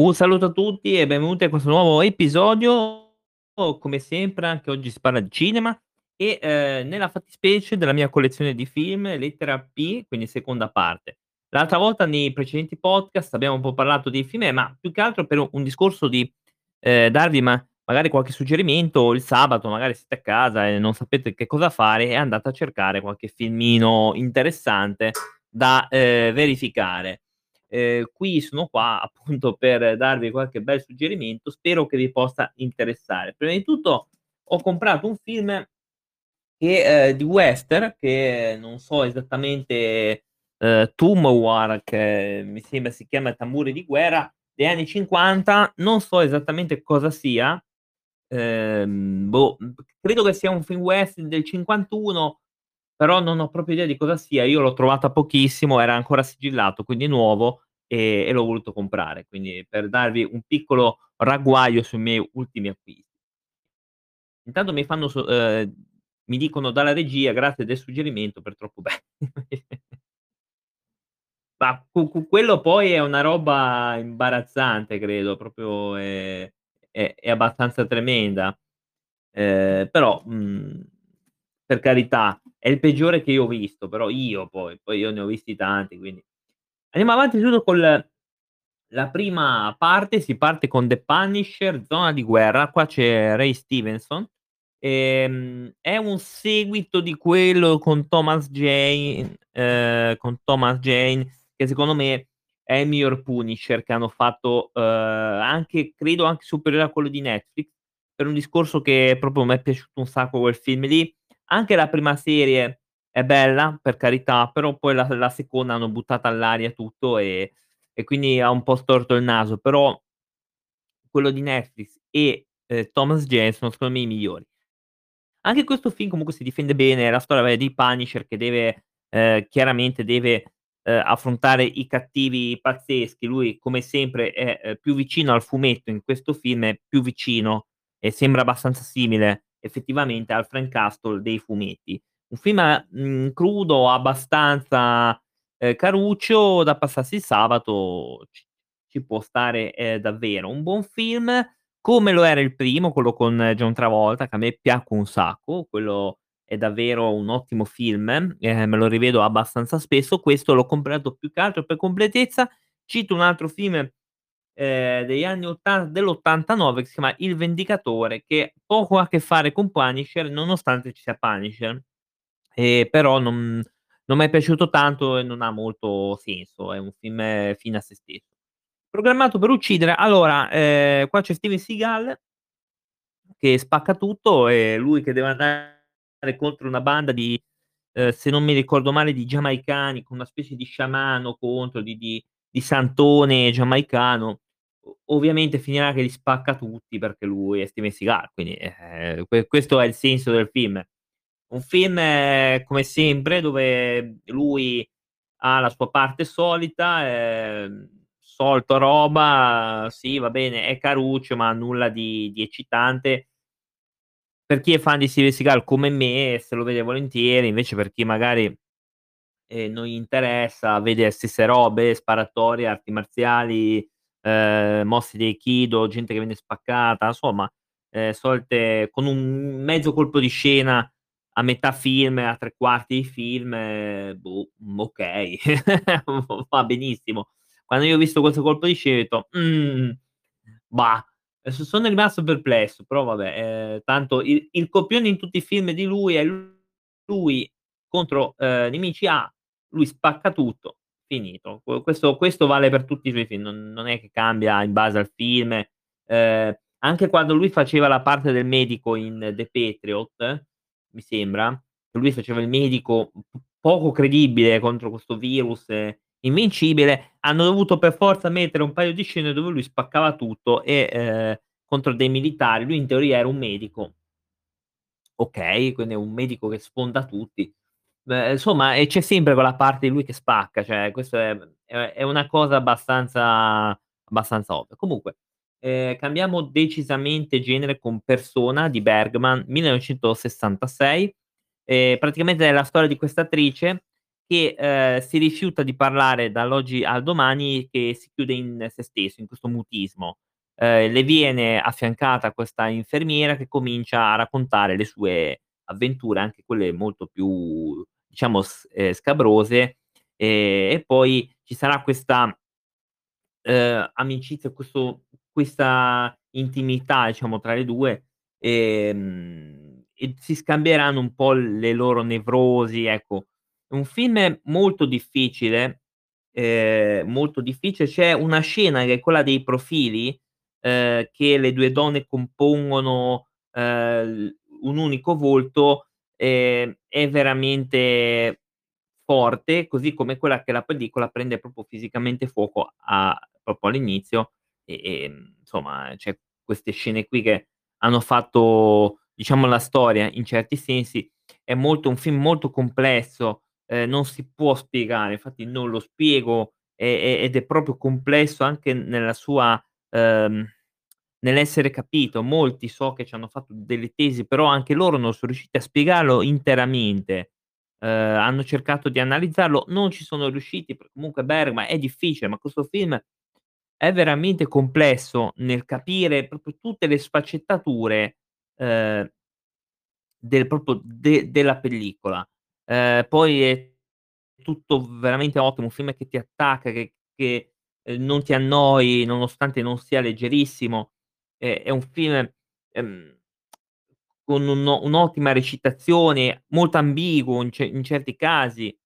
Un saluto a tutti e benvenuti a questo nuovo episodio. Come sempre anche oggi si parla di cinema e, ehm, nella fattispecie della mia collezione di film lettera P, quindi seconda parte. L'altra volta nei precedenti podcast abbiamo un po' parlato dei film, eh, ma più che altro per un discorso di, ehm, darvi ma magari qualche suggerimento il sabato, magari siete a casa e non sapete che cosa fare e andate a cercare qualche filmino interessante da, ehm, verificare. Ehm, qui sono qua appunto per darvi qualche bel suggerimento, spero che vi possa interessare. Prima di tutto ho comprato un film che ehm, di western, che non so esattamente, Tomb War, che mi sembra si chiama Tamburi di guerra, degli anni '50, non so esattamente cosa sia, ehm, boh, credo che sia un film western del '51, però non ho proprio idea di cosa sia. Io l'ho trovata pochissimo, era ancora sigillato, quindi nuovo, e e l'ho voluto comprare, quindi per darvi un piccolo ragguaglio sui miei ultimi acquisti. Intanto mi fanno so ehm, mi dicono dalla regia: "Grazie del suggerimento per troppo be" Ma cu cu quello poi è una roba imbarazzante credo, proprio è è è abbastanza tremenda. Ehm, però, mhmm, per carità, è il peggiore che io ho visto, però io poi, poi io ne ho visti tanti, quindi andiamo avanti subito col la prima parte, si parte con The Punisher: Zona di guerra, qua c'è Ray Stevenson, ehm, è un seguito di quello con Thomas Jane ehm, con Thomas Jane, che secondo me è il miglior Punisher che hanno fatto, uhm, anche credo anche superiore a quello di Netflix, per un discorso che proprio m'è piaciuto un sacco quel film lì. Anche la prima serie è bella, per carità, però poi la la seconda hanno buttato all'aria tutto e e quindi ha un po' storto il naso, però quello di Netflix e, ehm, Thomas Jane sono secondo me i migliori. Anche questo film comunque si difende bene, la storia di Punisher che deve ehm, chiaramente deve, ehm, affrontare i cattivi pazzeschi. Lui come sempre è, ehm, più vicino al fumetto in questo film, è più vicino e sembra abbastanza simile effettivamente al Frank Castle dei fumetti. Un film, mhmm, crudo, abbastanza, ehm, caruccio da passarsi il sabato, ci ci può stare, ehm, davvero. Un buon film, come lo era il primo, quello con John Travolta, che a me piacque un sacco, quello è davvero un ottimo film, ehm, me lo rivedo abbastanza spesso. Questo l'ho comprato più che altro per completezza. Cito un altro film, ehm, degli anni ottan dell'89 che si chiama Il Vendicatore, che poco ha a che fare con Punisher, nonostante ci sia Punisher. Ehm, però non non m'è piaciuto tanto e non ha molto senso, è un film fine a sé stesso. Programmato per uccidere, allora, ehm, qua c'è Steven Seagal che spacca tutto, e lui che deve andare contro una banda di, ehm, se non mi ricordo male, di giamaicani, con una specie di sciamano contro, di di di santone giamaicano. Ovviamente finirà che li spacca tutti perché lui è Steven Seagal, quindi, que questo è il senso del film. Un film come sempre dove lui ha la sua parte solita, ehm, solita roba, sì va bene, è caruccio, ma nulla di di eccitante per chi è fan di Steven Seagal come me, se lo vede volentieri, invece per chi magari, ehm, non gli interessa, vede le stesse robe, sparatorie, arti marziali, ehm, mosse di aikido, gente che viene spaccata, insomma, ehm, solite con un mezzo colpo di scena a metà film, a 3/4 di film, boh, mhmm, okay, va benissimo. Quando io ho visto questo colpo di scena ho detto: "Mhmm, bah." Sono rimasto perplesso, però vabbè, ehm, tanto il il copione in tutti i film di lui è lui contro, ehm, nemici A, lui spacca tutto, finito. Questo questo vale per tutti i suoi film, non non è che cambia in base al film. Ehm, anche quando lui faceva la parte del medico in The Patriot, mi sembra, lui faceva il medico poco credibile contro questo virus invincibile, hanno dovuto per forza mettere un paio di scene dove lui spaccava tutto e, ehm, contro dei militari. Lui in teoria era un medico okay, quindi è un medico che sfonda tutti. Beh, insomma, e c'è sempre quella parte di lui che spacca, cioè questo è è una cosa abbastanza abbastanza ovvia. Comunque, ehm, cambiamo decisamente genere con Persona di Bergman, 1966. Ehm, praticamente è la storia di questa attrice che, ehm, si rifiuta di parlare dall'oggi al domani, che si chiude in se stesso, in questo mutismo. Ehm, le viene affiancata questa infermiera che comincia a raccontare le sue avventure, anche quelle molto più diciamo s ehm, scabrose, ehm, e poi ci sarà questa ehm, amicizia, questo questa intimità diciamo tra le 2, ehm, e si scambieranno un po' le loro nevrosi, ecco. Un film molto difficile, ehm, molto difficile. C'è una scena che è quella dei profili, ehm, che le 2 donne compongono, l un unico volto, ehm, è veramente forte, così come quella che la pellicola prende proprio fisicamente fuoco a proprio all'inizio, e, ehm, insomma c'è queste scene qui che hanno fatto, diciamo, la storia in certi sensi. È molto un film molto complesso, ehm, non si può spiegare, infatti non lo spiego, e e ed è proprio complesso anche nella sua ehm, nell'essere capito. Molti so che ci hanno fatto delle tesi, però anche loro non son riusciti a spiegarlo interamente. Ehm, hanno cercato di analizzarlo, non ci sono riusciti, comunque Bergman è difficile, ma questo film è veramente complesso nel capire proprio tutte le sfaccettature, ehm del proprio de della pellicola. Ehm, poi è tutto veramente ottimo, un film che ti attacca, che che, ehm, non ti annoi nonostante non sia leggerissimo. È è un film, ehm, con un un'ottima recitazione, molto ambiguo in ce in certi casi,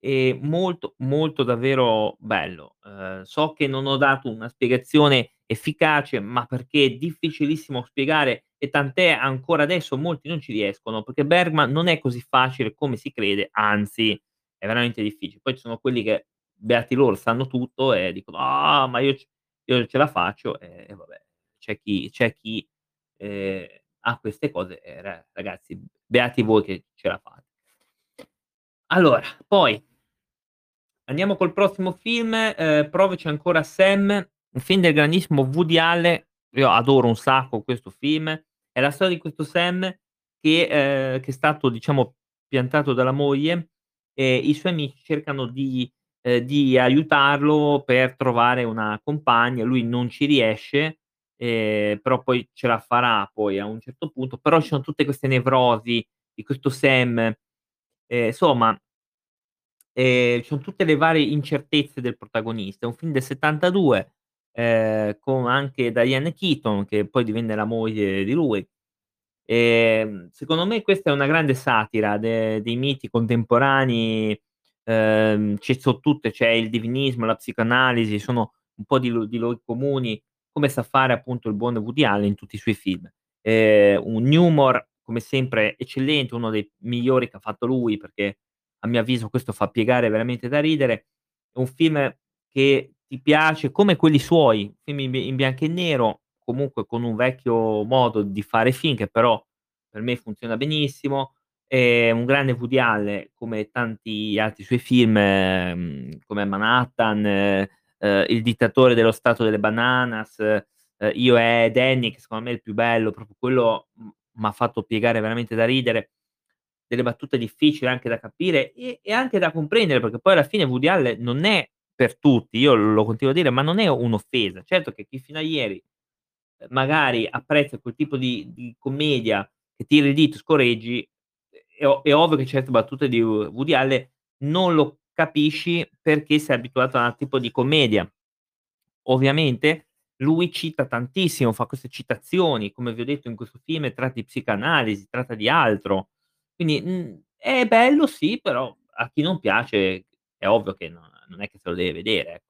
e molto, molto davvero bello. Ehm, so che non ho dato una spiegazione efficace, ma perché è difficilissimo spiegare e tant'è ancora adesso molti non ci riescono, perché Bergman non è così facile come si crede, anzi è veramente difficile. Poi ci sono quelli che, beati loro, sanno tutto e dicono: "Ah, ma io io ce la faccio", e e vabbè. C'è chi c'è chi, ehm, ha queste cose e ra ragazzi, beati voi che ce la fate. Allora, poi andiamo col prossimo film, ehm, "Provaci ancora Sam", un film del grandissimo Woody Allen. Io adoro un sacco questo film. È la storia di questo Sam che ehm, che è stato diciamo piantato dalla moglie e i suoi amici cercano di ehm, di aiutarlo per trovare una compagna, lui non ci riesce, ehm, però poi ce la farà poi a un certo punto, però ci sono tutte queste nevrosi di questo Sam, ehm, insomma ehm, ci son tutte le varie incertezze del protagonista. È un film del '72, ehm, con anche Diane Keaton che poi divenne la moglie di lui. Ehm, secondo me questa è una grande satira de dei miti contemporanei, ehm, ci so tutte, c'è il divinismo, la psicoanalisi, sono un po' di lu di luoghi comuni, come sa fare appunto il buon Woody Allen in tutti i suoi film. Ehm, un humor come sempre eccellente, uno dei migliori che ha fatto lui, perché a mio avviso questo fa piegare veramente da ridere. È un film che ti piace come quelli suoi, film in in bianco e nero, comunque con un vecchio modo di fare film che però per me funziona benissimo. È un grande Woody Allen, come tanti altri suoi film, mhmm, come Manhattan, ehm, Il dittatore dello stato delle bananas, ehm, Io e Danny che secondo me è il più bello, proprio quello m m'ha fatto piegare veramente da ridere. Delle battute difficili anche da capire e e anche da comprendere, perché poi alla fine Woody Allen non è per tutti, io lo continuo a dire, ma non è un'offesa. Certo che chi fino a ieri, ehm, magari apprezza quel tipo di di commedia che tira il dito, scorreggi, è è ovvio che certe battute di Wo Woody Allen non lo capisci perché sei abituato a un tipo di commedia. Ovviamente lui cita tantissimo, fa queste citazioni, come vi ho detto in questo film tratta di psicanalisi, tratta di altro. Quindi, mhmm, è bello sì, però a chi non piace è ovvio che no non è che se lo deve vedere.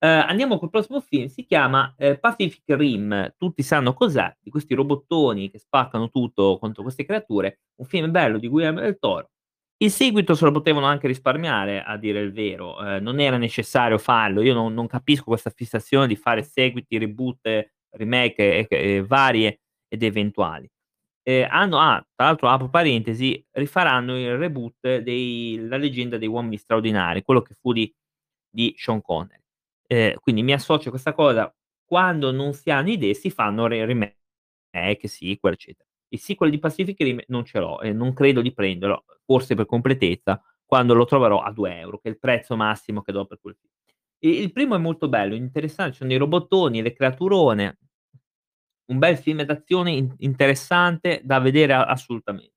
Ehm, andiamo col prossimo film, si chiama, ehm, Pacific Rim. Tutti sanno cos'è, di questi robottoni che spaccano tutto contro queste creature. Un film bello di Guillermo del Toro. Il seguito se lo potevano anche risparmiare a dire il vero, ehm, non era necessario farlo. Io non non capisco questa fissazione di fare seguiti, reboot, remake e che e varie ed eventuali. Ehm, hanno ah, tra l'altro apro parentesi, rifaranno il reboot dei La leggenda dei uomini straordinari, quello che fu di di Sean Connery. Ehm, quindi mi associo a questa cosa, quando non si hanno idee si fanno re remake, sequel, eccetera. Il sequel di Pacific Rim non ce l'ho e non credo di prenderlo, forse per completezza quando lo troverò a 2 €, che è il prezzo massimo che do per quel film. I il primo è molto bello, interessan ci sono i robottoni, le creaturone un bel film d'azione in interessante da vedere a assolutamen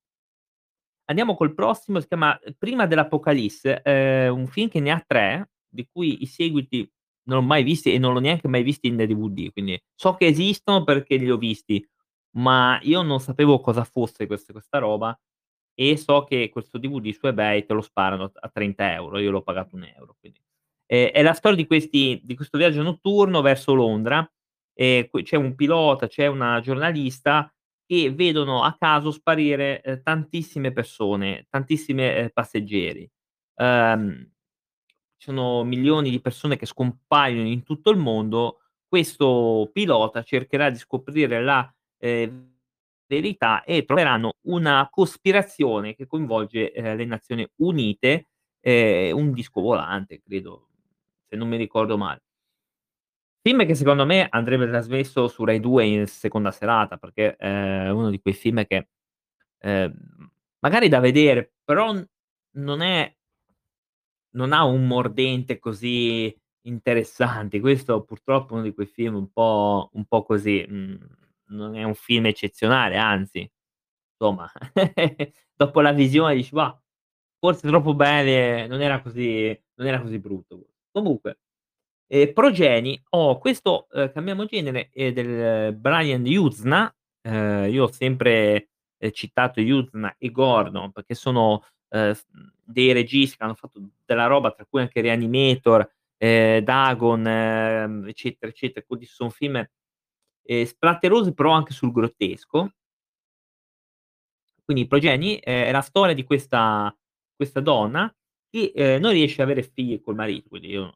Andiamo col prossimo, si chiama, Prima dell'Apocalisse, è un film che ne ha 3, di cui i seguiti non l'ho mai visti e non l'ho neanche mai visti in DVD, quindi so che esistono perché li ho visti, ma io non sapevo cosa fosse quest questa roba e so che questo DVD su eBay te lo sparano a a 30 €, io l'ho pagato 1 €, quindi ehm, è la storia di questi di questo viaggio notturno verso Londra, e qui c'è un pilota, c'è una giornalista che vedono a caso sparire, ehm, tantissime persone, tantissime, ehm, passeggeri. Ehm, ci sono milioni di persone che scompaiono in tutto il mondo, questo pilota cercherà di scoprire la, ehm, verità e troveranno una cospirazione che coinvolge, ehm, le Nazioni Unite, e un disco volante credo, se non mi ricordo male. Film che secondo me andrebbe trasmesso su Rai 2 in seconda serata, perché è uno di quei film che, ehm, magari da vedere, però non è non ha un mordente così interessante. Questo purtroppo è uno di quei film un po' un po' così, mhmm, non è un film eccezionale, anzi, insomma, dopo la visione dici: "Mah, forse troppo bene, non era così non era così brutto." Comunque, ehm, Progeny oh, questo, uhm, cambiamo genere, è del Brian Yuzna, ehm, io ho sempre, ehm, citato Yuzna e Gordon perché sono, mhmm, dei registi che hanno fatto della roba, tra cui anche Reanimator, Dagon, ehm, eccetera, eccetera, quindi son film, ehm, splatterosi però anche sul grottesco. Quindi Progeny è è la storia di questa questa donna che, ehm, non riesce a avere figli col marito, io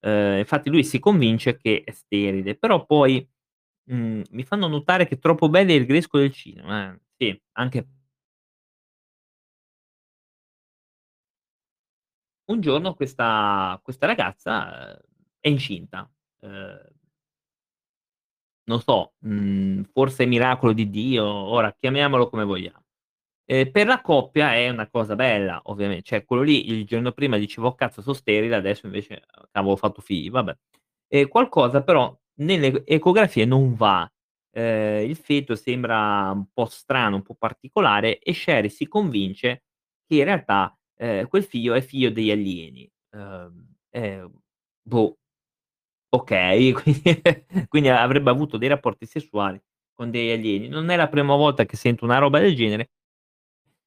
ehm, infatti lui si convince che è sterile, però poi, mhmm, mi fanno notare che Troppo belli è il Gresco del cinema, eh. Sì, anche Un giorno questa questa ragazza, ehm, è incinta, ehm non so, mhmm, forse miracolo di Dio, ora chiamiamolo come vogliamo. Ehm, per la coppia è una cosa bella, ovviame cioè quello lì il giorno prima diceva: "Oh cazzo so sterile", adesso invece, cavolo ho fatto figli, vabbè. E qualcosa però nelle ecografie non va. Ehm, il feto sembra un po' strano, un po' particolare e Sherry si convince che in realtà, ehm, quel figlio è figlio degli alieni. Ehm, boh. Okay, quindi quindi avrebbe avuto dei rapporti sessuali con degli alieni. Non è la prima volta che sento una roba del genere.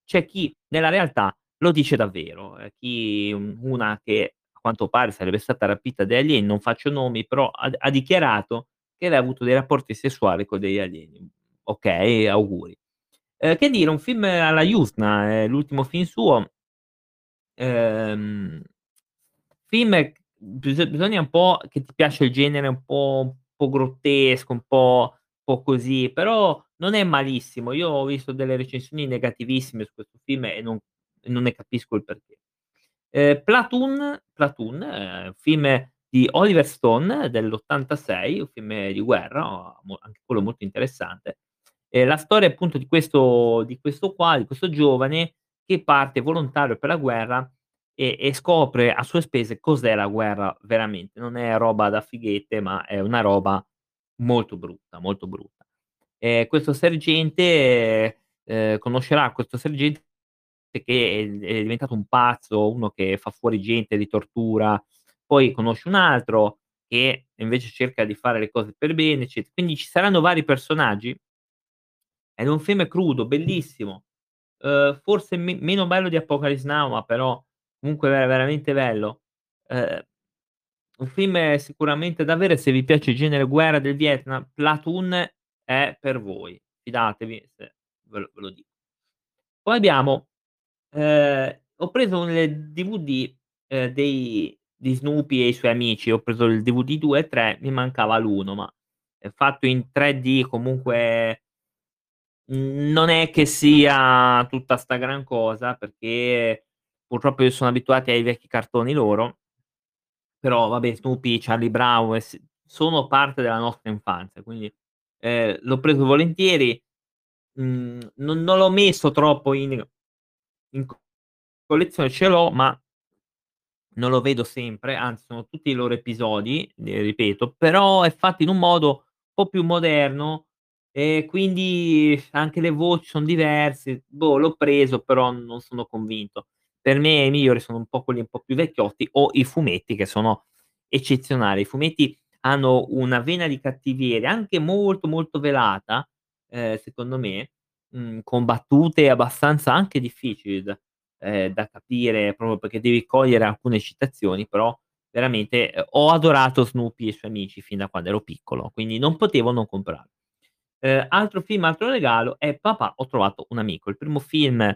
C'è chi nella realtà lo dice davvero, ehm, chi un una che a quanto pare sarebbe stata rapita dagli alieni, non faccio nomi, però ha ha dichiarato che ha avuto dei rapporti sessuali con degli alieni. Okay, auguri. Ehm, che dire, un film alla Yuzna, è l'ultimo film suo ehm, film bis bisogna un po' che ti piace il genere un po' un po' grottesco, un po' po' così, però non è malissimo. Io ho visto delle recensioni negativissime su questo film e non non ne capisco il perché. Ehm, Platoon Platoon, ehm, film di Oliver Stone dell'86, un film di guerra, anche quello molto interessante. E la storia appunto di questo di questo qua, di questo giovane che parte volontario per la guerra e e scopre a sue spese cos'è la guerra veramente. Non è roba da fighette, ma è una roba molto brutta, molto brutta. E questo sergente ehm, conoscerà questo sergente che è è diventato un pazzo, uno che fa fuori gente, li tortura, poi conosce un altro che invece cerca di fare le cose per bene, eccet quindi ci saranno vari personaggi è un film crudo, bellissimo, uhm, forse me meno bello di Apocalypse Now, ma però comunque è veramente bello. Ehm, un film sicuramente da avere se vi piace il genere guerra del Vietnam, Platoon è per voi. Fidatevi se ve lo ve lo di Poi abbiamo ehm, ho preso un DVD, ehm, dei di Snoopy e i suoi amici, ho preso il DVD 2 e 3, mi mancava l'1, ma è fatto in 3D comunque non è che sia tutta 'sta gran cosa, perché purtroppo io sono abituati ai vecchi cartoni loro però vabbè Snoopy, Charlie Brown sono parte della nostra infanzia, quindi, ehm, l'ho preso volentieri. Mhmm, non non l'ho messo troppo in in collezione ce l'ho, ma non lo vedo sempre, anzi sono tutti i loro episodi, ehm, ripeto, però è fatto in un modo un po' più moderno e quindi anche le voci son diverse. Boh, l'ho preso però non sono convinto. Per me i migliori sono un po' quelli un po' più vecchiotti o i fumetti che sono eccezionali. I fumetti hanno una vena di cattiveria anche molto, molto velata, ehm, secondo me, mhmm, con battute abbastanza anche difficili da ehm, da capire proprio perché devi cogliere alcune citazioni, però veramente, ehm, ho adorato Snoopy e i suoi amici fin da quando ero piccolo, quindi non potevo non comprarlo. Ehm, altro film, altro regalo è Papà ho trovato un amico. Il primo film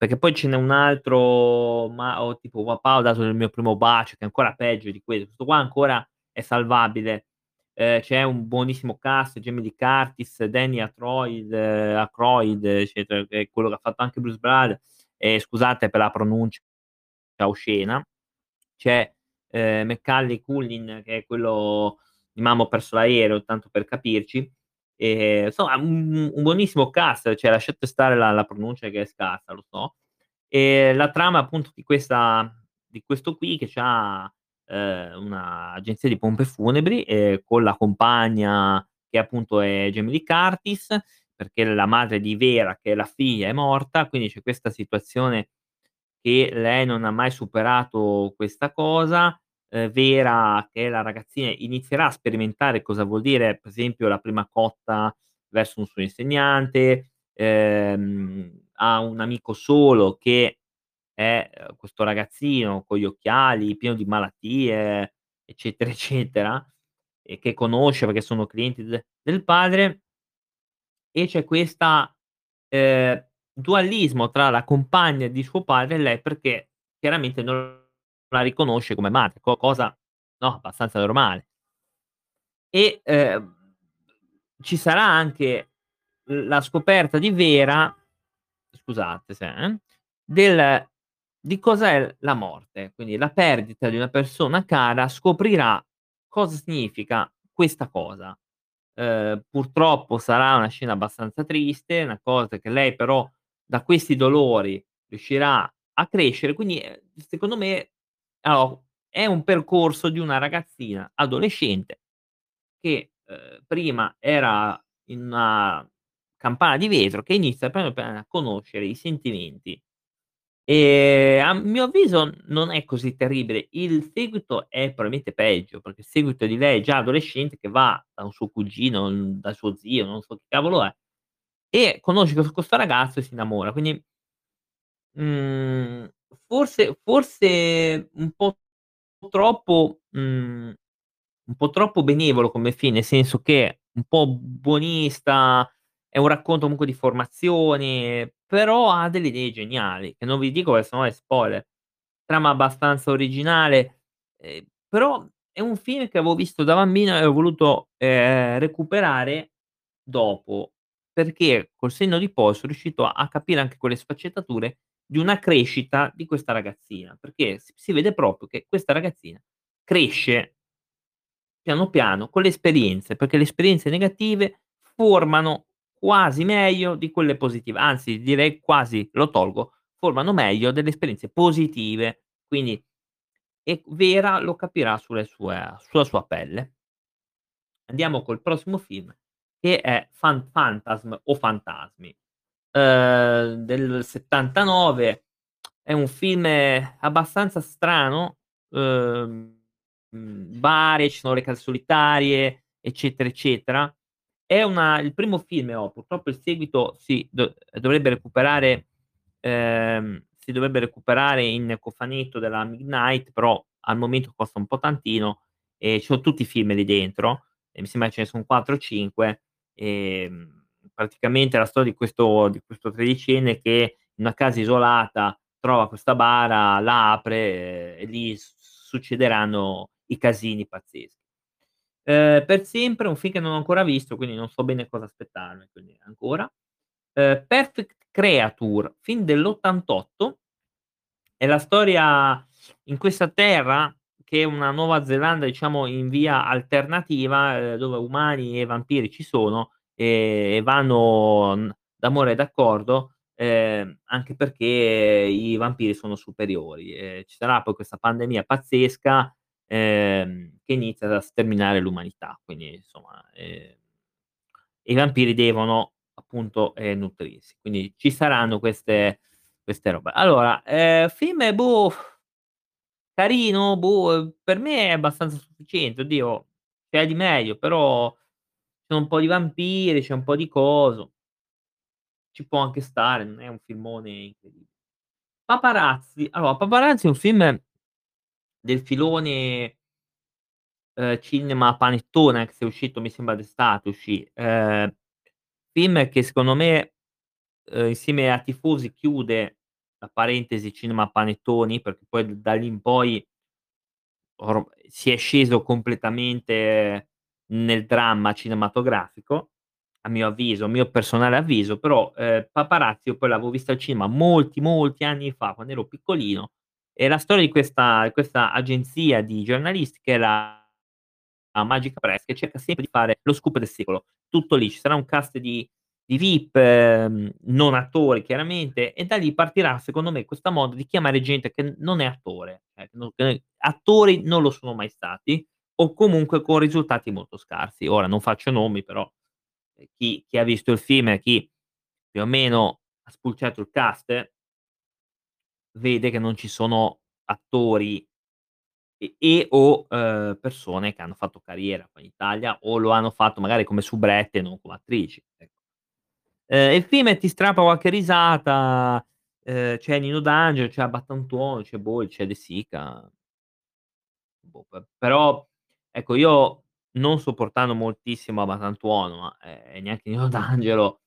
perché poi ce n'è un altro, ma o tipo Papà ho dato il mio primo bacio, che è ancora peggio di quello. Questo qua ancora è salvabile. Ehm, c'è un buonissimo cast, Jamie Lee Curtis, Danny Atroid Aykroyd, eccetera, che è quello che ha fatto anche Bruce Brother e scusate per la pronuncia oscena. C'è, ehm, Macaulay Culkin che è quello di Mamma ho perso l'aereo, tanto per capirci. Ehm, insomma un un buonissimo cast, cioè lasciate stare la la pronuncia che è scarsa, lo so. E la trama appunto di questa di questo qui che c'ha, ehm, una agenzia di pompe funebri, ehm, con la compagna che appunto è Lee Curtis, perché la madre di Vera, che è la figlia, è morta, quindi c'è questa situazione che lei non ha mai superato questa cosa. Ehm, Vera, che è la ragazzina, inizierà a sperimentare cosa vuol dire, per esempio, la prima cotta verso un suo insegnante, ehm, ha un amico solo che è, uhm, questo ragazzino con gli occhiali, pieno di malattie, eccetera, eccetera, e che conosce perché sono clienti de del padre e c'è questa, ehm, dualismo tra la compagna di suo padre e lei, perché chiaramente non la riconosce come madre, co cosa, no, abbastanza normale. E, ehm, ci sarà anche la scoperta di Vera scusate se eh, del di cos'è la morte, quindi la perdita di una persona cara, scoprirà cosa significa questa cosa. Ehm, purtroppo sarà una scena abbastanza triste, una cosa che lei però da questi dolori riuscirà a crescere, quindi, ehm, secondo me allo è un percorso di una ragazzina adolescente che, ehm, prima era in una campana di vetro, che inizia piano piano a conoscere i sentimenti. Ehm, a mio avviso non è così terribile. Il seguito è probabilmente peggio, perché il seguito di lei già adolescente che va da un suo cugino, da suo zio, non so chi cavolo è, e conosce ques questo ragazzo e si innamora. Quindi mhmm, forse forse un po' troppo mhmm, un po' troppo benevolo come film, nel senso che un po' buonista, è un racconto comunque di formazione, però ha delle idee geniali, che non vi dico perché sennò è spoiler. Trama abbastanza originale, ehm, però è un film che avevo visto da bambino e ho voluto, ehm, recuperare dopo, perché col senno di poi son riuscito a capire anche quelle sfaccettature di una crescita di questa ragazzina, perché si vede proprio che questa ragazzina cresce piano piano con le esperienze, perché le esperienze negative formano quasi meglio di quelle positive, anzi direi quasi, lo tolgo, formano meglio delle esperienze positive. Quindi e Vera lo capirà sue sulla sua pelle. Andiamo col prossimo film che è Fan Phantasm o Fantasmi, ehm, del '79. È un film abbastanza strano, mhmm, bare, ci sono le case solitarie, eccetera, eccetera. È una il primo film oh, purtroppo il seguito si do dovrebbe recuperare ehm, si dovrebbe recuperare in cofanetto della Midnight, però al momento costa un po' tantino e ci so tutti i film lì dentro, e mi sembra ce ne son 4 o 5. Ehm, praticamente la storia di questo di questo tredicenne che in una casa isolata trova questa bara, la apre e lì succederanno i casini pazzeschi. Ehm, per sempre un film che non ho ancora visto, quindi non so bene cosa aspettarmi, quindi ancora. Ehm, Perfect Creature, film dell'88 è la storia in questa terra, che è una Nuova Zelanda diciamo in via alternativa, ehm, dove umani e vampiri ci sono, e vanno, mhmm, d'amore e d'accordo, ehm, anche perché i vampiri sono superiori. Ehm, ci sarà poi questa pandemia pazzesca, ehm, che inizia a sterminare l'umanità, quindi insomma, ehm i vampiri devono appunto, ehm, nutrirsi. Quindi ci saranno queste queste robe. Allora, ehm, film boh, carino, boh, per me è abbastanza sufficiente. Oddio, c'è di meglio, però c'è un po' di vampiri, c'è un po' di coso. Ci può anche stare, non è un filmone incredibile. Paparazzi, allora Paparazzi è un film del filone ehm, cinema panettone, anche se è uscito mi sembra d'estate uscì. Ehm, film che secondo me, ehm, insieme a Tifosi chiude la parentesi cinema panettoni, perché poi da lì in poi or si è sceso completamente nel dramma cinematografico, a mio avviso, a mio personale avviso, però, ehm, Paparazzi io poi l'avevo visto al cinema molti, molti anni fa, quando ero piccolino, è la storia di questa questa agenzia di giornalisti che è la la Press, che cerca sempre di fare lo scoop del secolo. Tutto lì, ci sarà un cast di di VIP, mhmm, non attori chiaramente, e da lì partirà secondo me questa moda di chiamare gente che non è attore, cioè no che attori non lo sono mai stati, o comunque con risultati molto scarsi. Ora non faccio nomi, però, ehm, chi chi ha visto il film chi più o meno ha spulciato il cast vede che non ci sono attori e e o, uhm, persone che hanno fatto carriera qua in Italia o lo hanno fatto magari come soubrette e non come attrici, ecco. Ehm, il film ti strappa qualche risata, ehm, c'è Nino D'Angelo, c'è Abbatantuono, c'è Boh, c'è De Sica. Boh, però ecco io non sopportando moltissimo Abbatantuono, ma, ehm, e neanche Nino D'Angelo,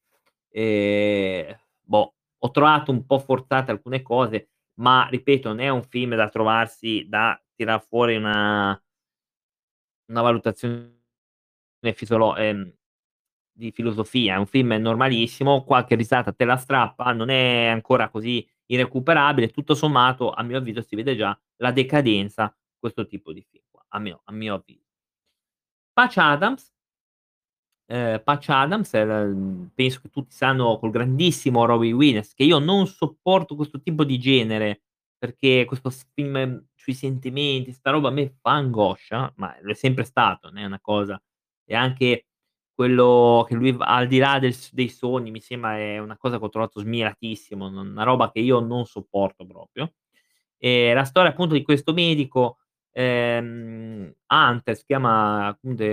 ehm, boh, ho trovato un po' forzate alcune cose, ma ripeto non è un film da trovarsi da tirar fuori una una valutazione fisiolo ehm, di filosofia. È un film normalissimo, qualche risata te la strappa, non è ancora così irrecuperabile, tutto sommato a mio avviso si vede già la decadenza questo tipo di film a mio a mio avvi Patch Adams ehm, Patch Adams l mhmm, penso che tutti sanno col grandissimo Robin Williams, che io non sopporto questo tipo di genere, perché questo film sui sentimenti, 'sta roba a me fa angoscia, ma lo è sempre stato, non è una cosa e anche quello che lui Al di là del dei sogni mi sembra è una cosa che ho trovato smiratissimo, una roba che io non sopporto proprio. E la storia appunto di questo medico, ehm, Hunter, si chiama appunto,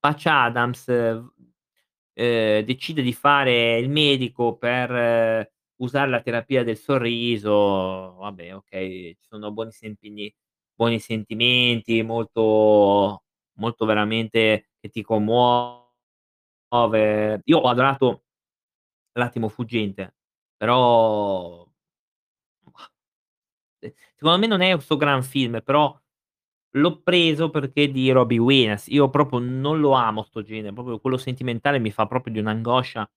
Patch Adams, v ehm, decide di fare il medico per usare la terapia del sorriso, vabbè okay, ci sono buoni sempini buoni sentimenti, molto molto veramente che ti commuove. Io ho adorato L'attimo fuggente, però ehm, secondo me non è un 'sto gran film, però l'ho preso perché di Robin Williams. Io proprio non lo amo 'sto genere, proprio quello sentimentale mi fa proprio di un'angoscia,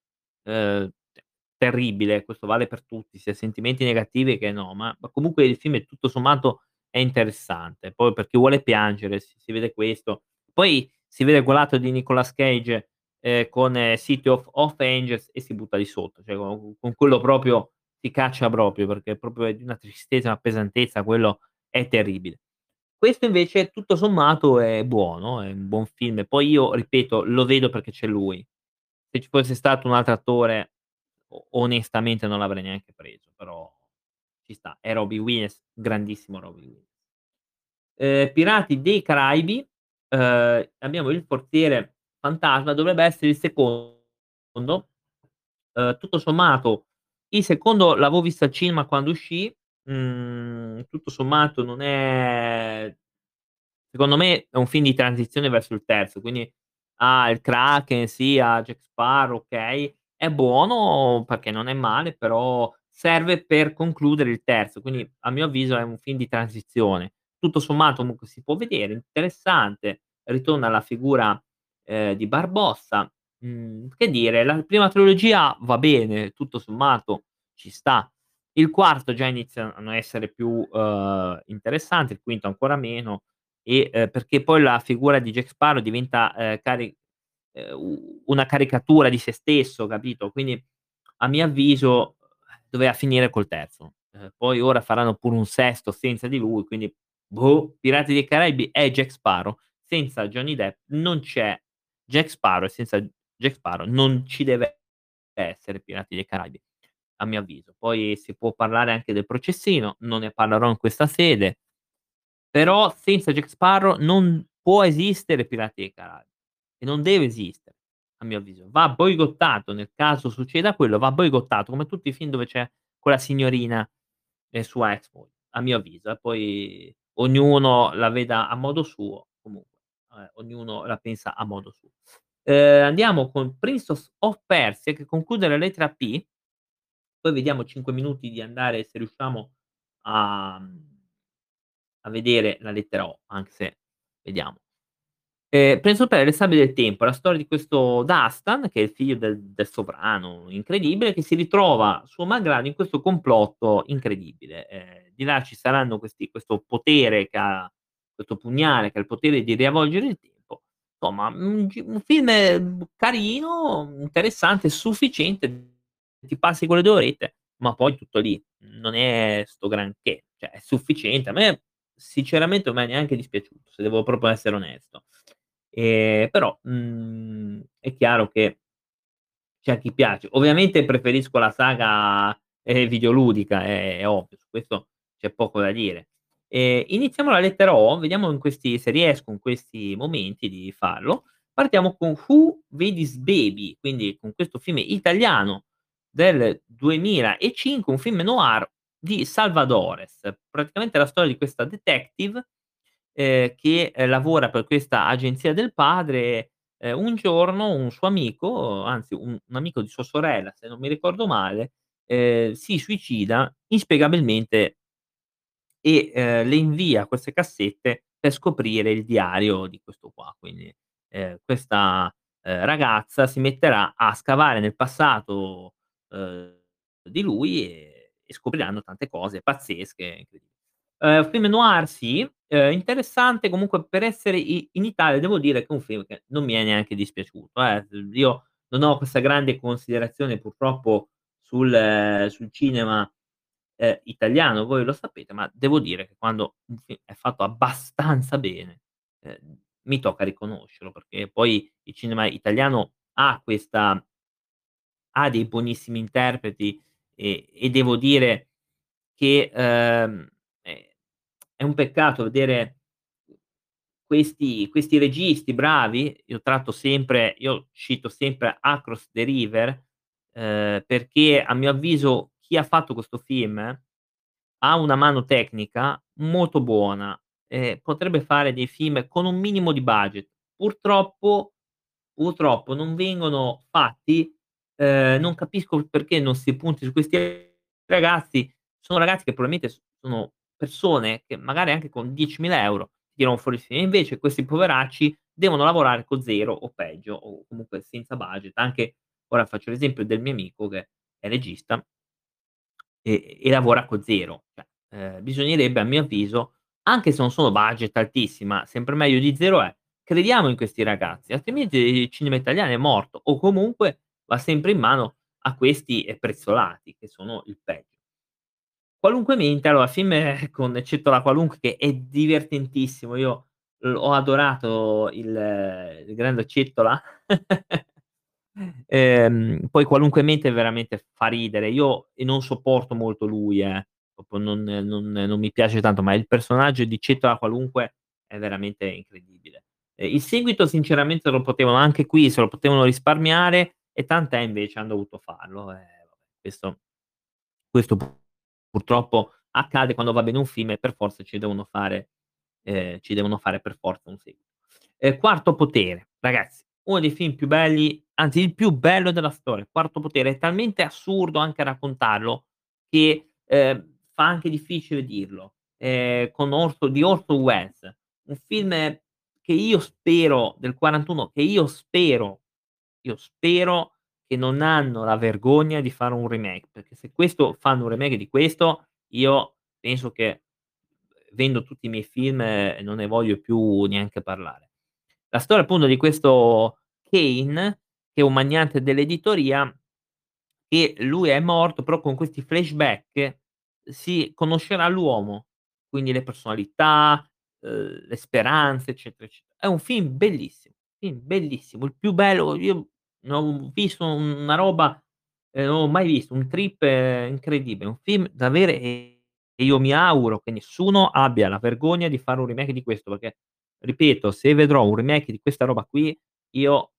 t terribile. Questo vale per tutti, sia sentimenti negativi che no, ma ma comunque il film è tutto sommato è interessante. Poi per chi vuole piangere si si vede questo. Poi si vede quel lato di Nicolas Cage, ehm, con City of of Angels e si butta di sotto, cioè co con quello proprio ti caccia proprio, perché proprio è di una tristezza, una pesantezza, quello è terribile. Questo invece tutto sommato è buono, è un buon film. Poi io ripeto, lo vedo perché c'è lui. Se ci fosse stato un altro attore onestamente non l'avrei neanche preso, però ci sta. È Robin Williams, grandissimo Robin Williams. Ehm, Pirati dei Caraibi, ehm, abbiamo il Forziere Fantasma, dovrebbe essere il secondo. Ehm, tutto sommato il secondo l'avevo visto al cinema quando uscì, mhmm, tutto sommato non è secondo me è un film di transizione verso il terzo, quindi ha il Kraken, sì, ha Jack Sparrow, okay, è buono perché non è male, però serve per concludere il terzo, quindi a mio avviso è un film di transizione. Tutto sommato comunque si può vedere, interessante, ritorna la figura, ehm, di Barbossa. Mhmm, che dire, la prima trilogia va bene, tutto sommato ci sta. Il quarto già inizia a essere più, uhm, interessante, il quinto ancora meno e, ehm, perché poi la figura di Jack Sparrow diventa, ehm, cari una caricatura di se stesso, capito, quindi a mio avviso Doveva finire col terzo. Poi ora faranno pure un sesto senza di lui, quindi boh, Pirati dei Caraibi è Jack Sparrow, senza Johnny Depp non c'è Jack Sparrow e senza Jack Sparrow non ci deve essere Pirati dei Caraibi, a mio avviso. Poi si può parlare anche del processino, non ne parlerò in questa sede, però senza Jack Sparrow non può esistere Pirati dei Caraibi e non deve esistere, a mio avviso. Va boicottato, nel caso succeda quello, va boicottato, come tutti i film dove c'è quella signorina, ehm, sua ex moglie, a mio avviso, eh, poi ognuno la veda a modo suo, comunque, ehm, ognuno la pensa a modo suo. Ehm, andiamo con Prince of Persia che conclude la lettera P, poi vediamo 5 minuti di andare se riusciamo a a vedere la lettera O, anche se vediamo. Prince of Per Le sabbie del tempo, la storia di questo Dastan, che è il figlio del del sovrano incredibile, che si ritrova suo malgrado in questo complotto incredibile. Ehm, di là ci saranno questi questo potere che ha questo pugnale che ha il potere di riavvolgere il tempo. Insomma, un un film, carino, interessante, sufficiente, ti passi quelle 2 orette, ma poi tutto lì. Non è 'sto granché, cioè è sufficiente. A me sinceramente non m'è neanche dispiaciuto, se devo proprio essere onesto. Ehm, però, mhmm, è chiaro che c'è chi piace. Ovviamente preferisco la saga, ehm, videoludica, è è ovvio, su questo c'è poco da dire. Ehm, iniziamo la lettera O, vediamo questi se riesco in questi momenti di farlo. Partiamo con Who Vedis Baby, quindi con questo film italiano del 2005, un film noir di Salvadores. Praticamente la storia di questa detective, ehm, che, ehm, lavora per questa agenzia del padre, ehm, un giorno un suo amico, anzi un un amico di sua sorella, se non mi ricordo male, ehm, si suicida inspiegabilmente e, ehm, le invia queste cassette per scoprire il diario di questo qua. Quindi, questa, ragazza si metterà a scavare nel passato, uhm, di lui e e scopriranno tante cose pazzesche. Ehm, film noir sì, ehm, interessante comunque per essere in Italia devo dire che è un film che non mi è neanche dispiaciuto, eh. Uhm, io non ho questa grande considerazione purtroppo sul sul cinema, ehm, italiano, voi lo sapete, ma devo dire che quando un film è fatto abbastanza bene, ehm, mi tocca riconoscerlo, perché poi il cinema italiano ha questa ha dei buonissimi interpreti e e devo dire che, ehm, è un peccato vedere questi questi registi bravi, io tratto sempre io cito sempre Across the River, ehm, perché a mio avviso chi ha fatto questo film ha una mano tecnica molto buona, e potrebbe fare dei film con un minimo di budget. Purtroppo purtroppo non vengono fatti, ehm, non capisco perché non si punti su questi ragazzi. Sono ragazzi che probabilmente sono persone che magari anche con 10.000 € tirano fuori il film, invece questi poveracci devono lavorare con 0 o peggio, o comunque senza budget. Anche ora faccio l'esempio del mio amico che è regista e e lavora con 0. Cioè, ehm, bisognerebbe a mio avviso, anche se non sono budget altissimi, ma sempre meglio di 0 è, crediamo in questi ragazzi, altrimenti il cinema italiano è morto, o comunque va sempre in mano a questi, prezzolati che sono il peggio. Qualunque mente, allora film con Eccetto la qualunque che è divertentissimo, io ho adorato il il grande Cettola. Ehm, poi Qualunque mente veramente fa ridere. Io non sopporto molto lui eh, non non non mi piace tanto, ma il personaggio di Cettola qualunque è veramente incredibile. Ehm, il seguito sinceramente lo potevano anche qui se lo potevano risparmiare e tant'è invece han dovuto farlo, e vabbè questo questo purtroppo accade quando va bene un film e per forza ci devono fare ehm, ci devono fare per forza un seguito. Ehm, Quarto potere, ragazzi, uno dei film più belli, anzi il più bello della storia. Quarto potere è talmente assurdo anche raccontarlo che, ehm, fa anche difficile dirlo. Ehm, con Orso di Orson Welles, un film che io spero del '41, che io spero io spero che non hanno la vergogna di fare un remake, perché se questo fanno un remake di questo, io penso che vendo tutti i miei film e non ne voglio più neanche parlare. La storia appunto di questo Kane, che è un magnate dell'editoria che lui è morto, però con questi flashback si conoscerà l'uomo, quindi le personalità, uhm, le speranze, eccetera, eccetera. È un film bellissimo, film bellissimo, il più bello io ho visto una roba ehm, non ho mai visto un trip incredibile, un film da avere e io mi auguro che nessuno abbia la vergogna di fare un remake di questo, perché ripeto, se vedrò un remake di questa roba qui, io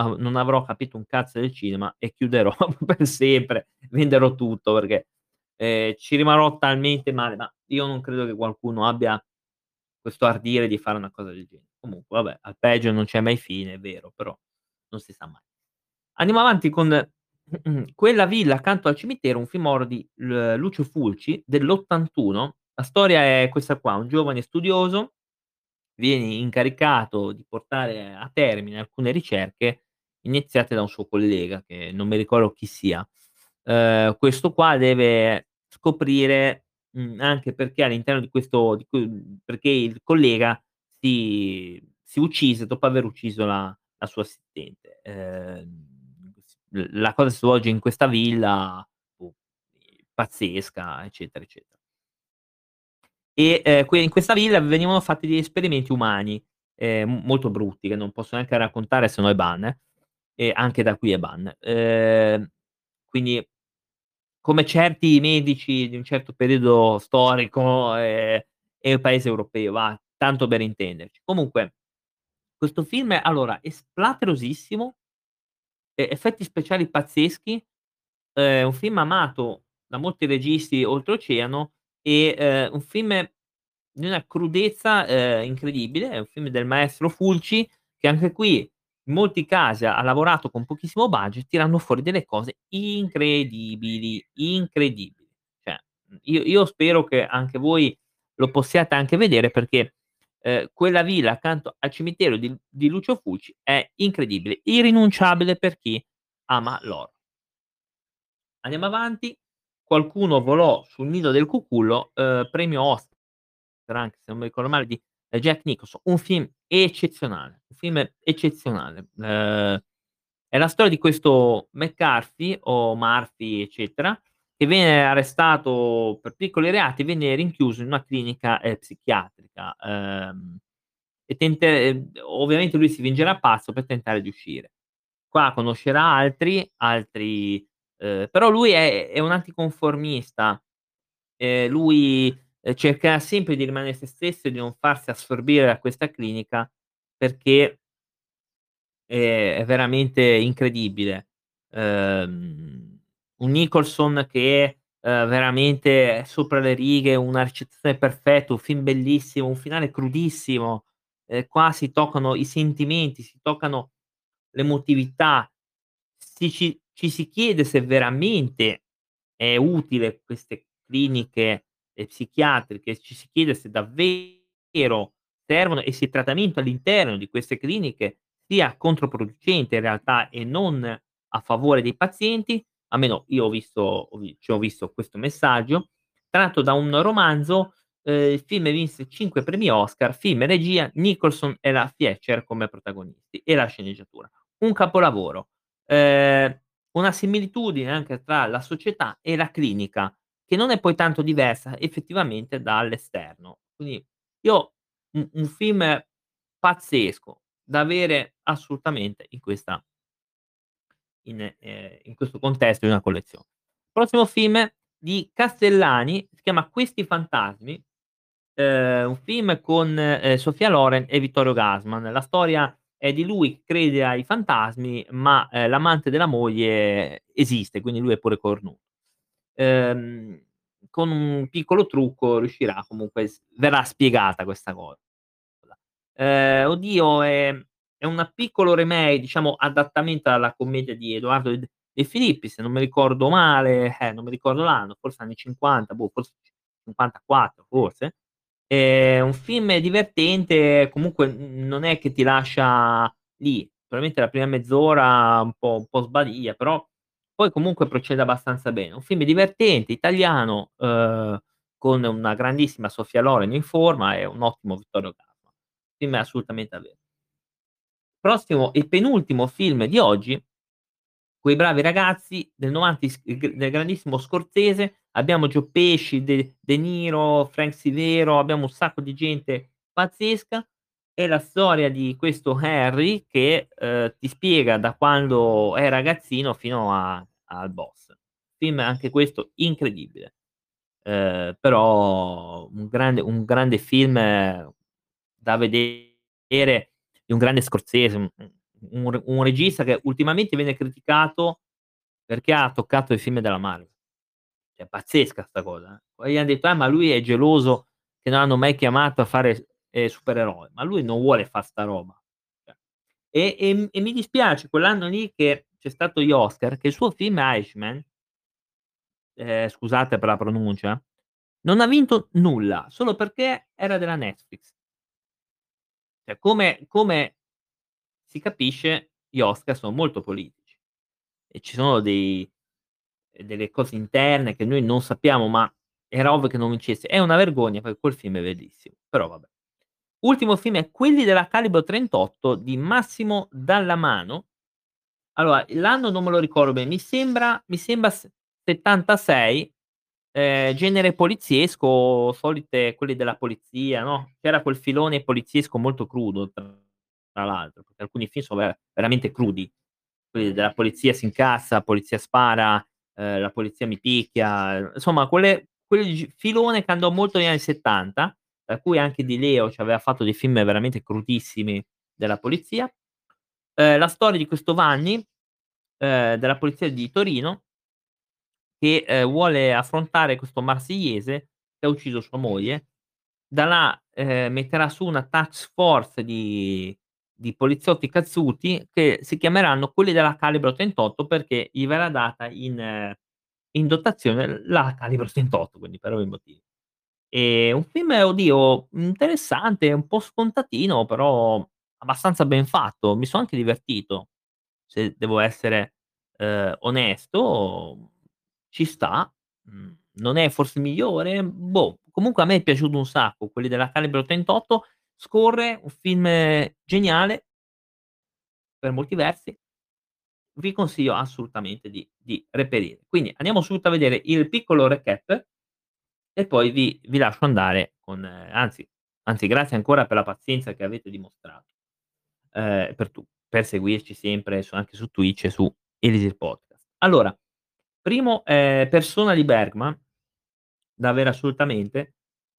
av non avrò capito un cazzo del cinema e chiuderò per sempre, venderò tutto perché, ehm, ci rimarrò talmente male, ma io non credo che qualcuno abbia questo ardire di fare una cosa del genere. Comunque vabbè, al peggio non c'è mai fine, è vero, però non si sa mai. Andiamo avanti con Quella villa accanto al cimitero, un film di Lucio Fulci dell'81. La storia è questa qua: un giovane studioso viene incaricato di portare a termine alcune ricerche iniziate da un suo collega, che non mi ricordo chi sia. Ehm, questo qua deve scoprire, mhmm, anche perché all'interno di questo di que perché il collega si si uccise dopo aver ucciso la la sua assistente. L la cosa si svolge in questa villa, boh, pazzesca, eccetera, eccetera. E, qui in questa villa venivano fatti degli esperimenti umani, m molto brutti, che non posso neanche raccontare se no è ban, eh, anche da qui è ban. Ehm, quindi come certi medici di un certo periodo storico, e paese europeo va, tanto per intenderci. Comunque, questo film allora è splatterosissimo, e effetti speciali pazzeschi, è un film amato da molti registi oltreoceano e, ehm, un film di una crudezza, ehm, incredibile. È un film del maestro Fulci che anche qui, in molti casi ha lavorato con pochissimo budget, tirando fuori delle cose incredibili, incredibili. Cioè, io io spero che anche voi lo possiate anche vedere perché, ehm, Quella villa accanto al cimitero di di Lucio Fulci è incredibile, irrinunciabile per chi ama l'horror. Andiamo avanti. Qualcuno volò sul nido del cucullo, uhm, premio Oscar anche se non mi ricordo male di Jack Nicholson, un film eccezionale, un film eccezionale. Ehm, è la storia di questo McCarthy o Murphy, eccetera, che viene arrestato per piccoli reati, viene rinchiuso in una clinica, ehm, psichiatrica, ehm, e tente ehm, ovviamente lui si fingerà pazzo per tentare di uscire. Qua conoscerà altri altri ehm, però lui è è un anticonformista. Ehm, lui, cercherà sempre di rimanere se stesso e di non farsi assorbire da questa clinica perché è veramente incredibile. Ehm, un Nicholson che, ehm, veramente è sopra le righe, una recitazione perfetta, un film bellissimo, un finale crudissimo. Ehm, qua si toccano i sentimenti, si toccano l'emotività. Si ci ci si chiede se veramente è utile queste cliniche, psichiatriche, ci si chiede se davvero servono e se il trattamento all'interno di queste cliniche sia controproducente in realtà e non a favore dei pazienti. Almeno io ho visto ho vi ci ho visto questo messaggio, tratto da un romanzo, ehm, il film vinse 5 premi Oscar, film e regia, Nicholson e la Fleischer come protagonisti e la sceneggiatura. Un capolavoro. Ehm, una similitudine anche tra la società e la clinica, che non è poi tanto diversa effettivamente dall'esterno. Quindi io un un film pazzesco da avere assolutamente in questa in ehm, in questo contesto di una collezio Prossimo film di Castellani, si chiama Questi fantasmi, ehm, un film con, ehm, Sofia Loren e Vittorio Gassman. La storia è di lui che crede ai fantasmi, ma, ehm, l'amante della moglie esiste, quindi lui è pure cornuto. Ehm, con un piccolo trucco riuscirà comunque verrà spiegata questa cosa. Ehm, oddio, è è una piccolo remake, diciamo adattamento alla commedia di Edoardo De Filippi, se non mi ricordo male, eh, non mi ricordo l'anno, forse anni '50, boh, forse 54 forse. È un film divertente, comunque non è che ti lascia lì. Probabilmente la prima mezz'ora un po' un po' sbadiglia, però poi comunque procede abbastanza bene. Un film divertente, italiano, uhm, con una grandissima Sofia Loren in forma e un ottimo Vittorio Gassman. Film assolutamente da ve Prossimo e penultimo film di oggi Quei bravi ragazzi del 90 is il g del grandissimo Scorsese, abbiamo Joe Pesci, De De Niro, Frank Silvero, abbiamo un sacco di gente pazzesca. È la storia di questo Harry che, uhm, ti spiega da quando è ragazzino fino a al boss. Film anche questo incredibile. Ehm, però un grande un grande film da vedere di un grande Scorsese, un un regista che ultimamente viene criticato perché ha toccato i film della Marvel. Cioè pazzesca 'sta cosa, eh. Poi gli han detto: "Ah, ma lui è geloso che non l'hanno mai chiamato a fare s ehm, supereroi." Ma lui non vuole fa' 'sta roba. Cioè e e e mi dispiace quell'anno lì che c'è stato gli Oscar, che il suo film Irishman ehm, scusate per la pronuncia, non ha vinto nulla, solo perché era della Netflix. Cioè come come si capisce, gli Oscar sono molto politici e ci sono dei delle cose interne che noi non sappiamo, ma era ovvio che non vincesse. È una vergogna perché quel film è bellissimo, però vabbè. Ultimo film è Quelli della calibro 38 di Massimo Dallamano. Allora, l'anno non me lo ricordo bene, mi sembra mi sembra s 76, ehm, genere poliziesco, solite quelli della polizia, no, c'era quel filone poliziesco molto crudo tra l'altro, perché alcuni film sono ve veramente crudi. Quelli della polizia si incazza, la polizia spara, ehm, la polizia mi picchia, insomma quelle quel filone che andò molto negli anni '70, tra cui anche Di Leo c'aveva fatto dei film veramente crudissimi della polizia. Ehm, la storia di questo Vanni, ehm, della polizia di Torino che, ehm, vuole affrontare questo marsigliese che ha ucciso sua moglie. Da là, ehm, metterà su una task force di di poliziotti cazzuti che si chiameranno quelli della calibro 38 perché gli verrà data in in dotazione la calibro 38, quindi per ovvi motivi. Ehm, un film, oddio, interessante, un po' scontatino, però abbastanza ben fatto. Mi so' anche divertito, se devo essere, ehm, onesto, ci sta. Mhmm, non è forse il migliore? Boh, comunque a me è piaciuto un sacco, Quelli della calibro 38, scorre, un film geniale per molti versi. Vi consiglio assolutamente di di reperire. Quindi andiamo subito a vedere il piccolo recap e poi vi vi lascio andare con anzi anzi grazie ancora per la pazienza che avete dimostrato, ehm, per tu per seguirci sempre su anche su Twitch e su Elisir Podcast. Allora, primo, ehm, Persona di Bergman, da avere assolutamente.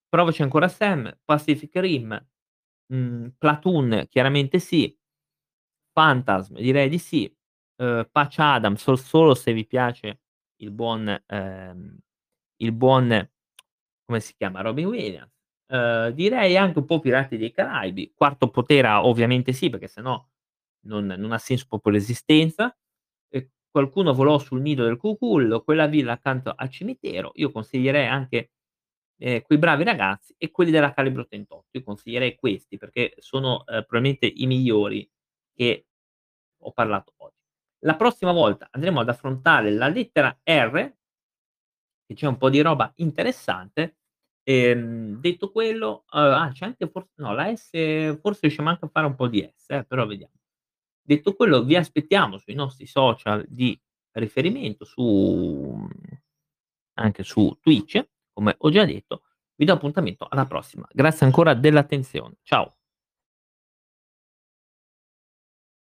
Provaci ancora Sam, Pacific Rim, mhmm, Platoon chiaramente sì. Phantasm direi di sì. Uhm, Patch Adams so solo se vi piace il buon ehm, il buon come si chiama, Robin Williams. Uhm, direi anche un po' Pirati dei Caraibi. Quarto Potere ovviamente sì, perché se no non non ha senso proprio l'esistenza. Qualcuno volò sul nido del cucullo, Quella villa accanto al cimitero. Io consiglierei anche, ehm, Quei bravi ragazzi e Quelli della calibro 38. Io consiglierei questi perché sono, ehm, probabilmente i migliori che ho parlato oggi. La prossima volta andremo ad affrontare la lettera R che c'è un po' di roba interessante. Ehm, detto quello uhm, ah, c'è anche for no, la S forse riusciamo anche a fare un po' di S eh, però vediamo. Detto quello vi aspettiamo sui nostri social di riferimento, su anche su Twitch, come ho già detto. Vi do appuntamento alla prossima. Grazie ancora dell'attenzione. Ciao.